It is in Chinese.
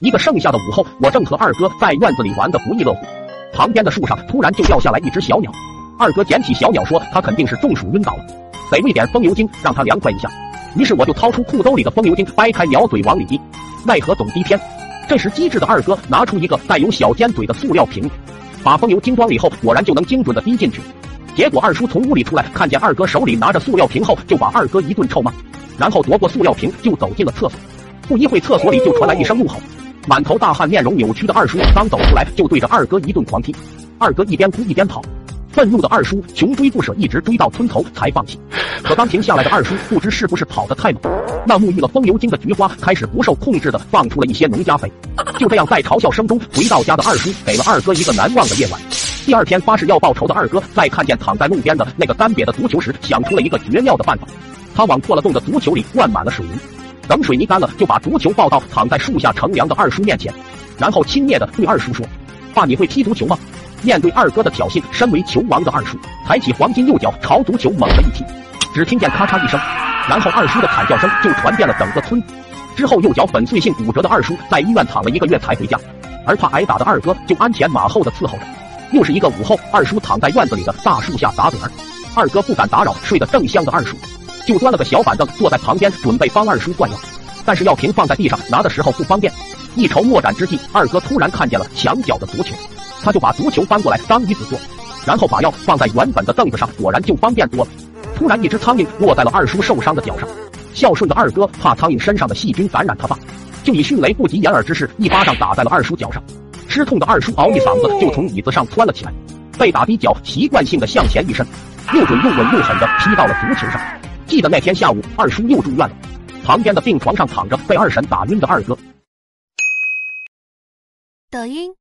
一个盛夏的午后，我正和二哥在院子里玩得不亦乐乎，旁边的树上突然就掉下来一只小鸟。二哥捡起小鸟说：“他肯定是中暑晕倒了，得喂点风油精让他凉快一下。”于是我就掏出裤兜里的风油精，掰开鸟嘴往里滴，奈何总滴偏。这时机智的二哥拿出一个带有小尖嘴的塑料瓶，把风油精装里后，果然就能精准的滴进去。结果二叔从屋里出来，看见二哥手里拿着塑料瓶后，就把二哥一顿臭骂，然后夺过塑料瓶就走进了厕所。不一会，厕所里就传来一声怒吼。满头大汗、面容扭曲的二叔刚走出来，就对着二哥一顿狂踢。二哥一边哭一边跑，愤怒的二叔穷追不舍，一直追到村头才放弃。可刚停下来的二叔不知是不是跑得太猛，那沐浴了风油精的菊花开始不受控制的放出了一些农家肥。就这样，在嘲笑声中回到家的二叔给了二哥一个难忘的夜晚。第二天发誓要报仇的二哥，在看见躺在路边的那个干瘪的足球时，想出了一个绝妙的办法。他往破了洞的足球里灌满了水泥。等水泥干了，就把足球抱到躺在树下乘凉的二叔面前，然后轻蔑的对二叔说：“爸，你会踢足球吗？”面对二哥的挑衅，身为球王的二叔抬起黄金右脚朝足球猛地一踢，只听见咔嚓一声，然后二叔的惨叫声就传遍了整个村子。之后右脚粉碎性骨折的二叔在医院躺了一个月才回家，而怕挨打的二哥就鞍前马后的伺候着。又是一个午后，二叔躺在院子里的大树下打盹儿，二哥不敢打扰睡得正香的二叔。就端了个小板凳坐在旁边，准备帮二叔灌药，但是药瓶放在地上，拿的时候不方便。一筹莫展之际，二哥突然看见了墙角的足球，他就把足球搬过来当椅子坐，然后把药放在原本的凳子上，果然就方便多了。突然，一只苍蝇落在了二叔受伤的脚上，孝顺的二哥怕苍蝇身上的细菌感染他爸，就以迅雷不及掩耳之势一巴掌打在了二叔脚上。吃痛的二叔嗷一嗓子就从椅子上窜了起来，被打的脚习惯性的向前一伸，又准又稳又狠的踢到了足球上。记得那天下午，二叔又住院了，旁边的病床上躺着被二婶打晕的二哥。抖音。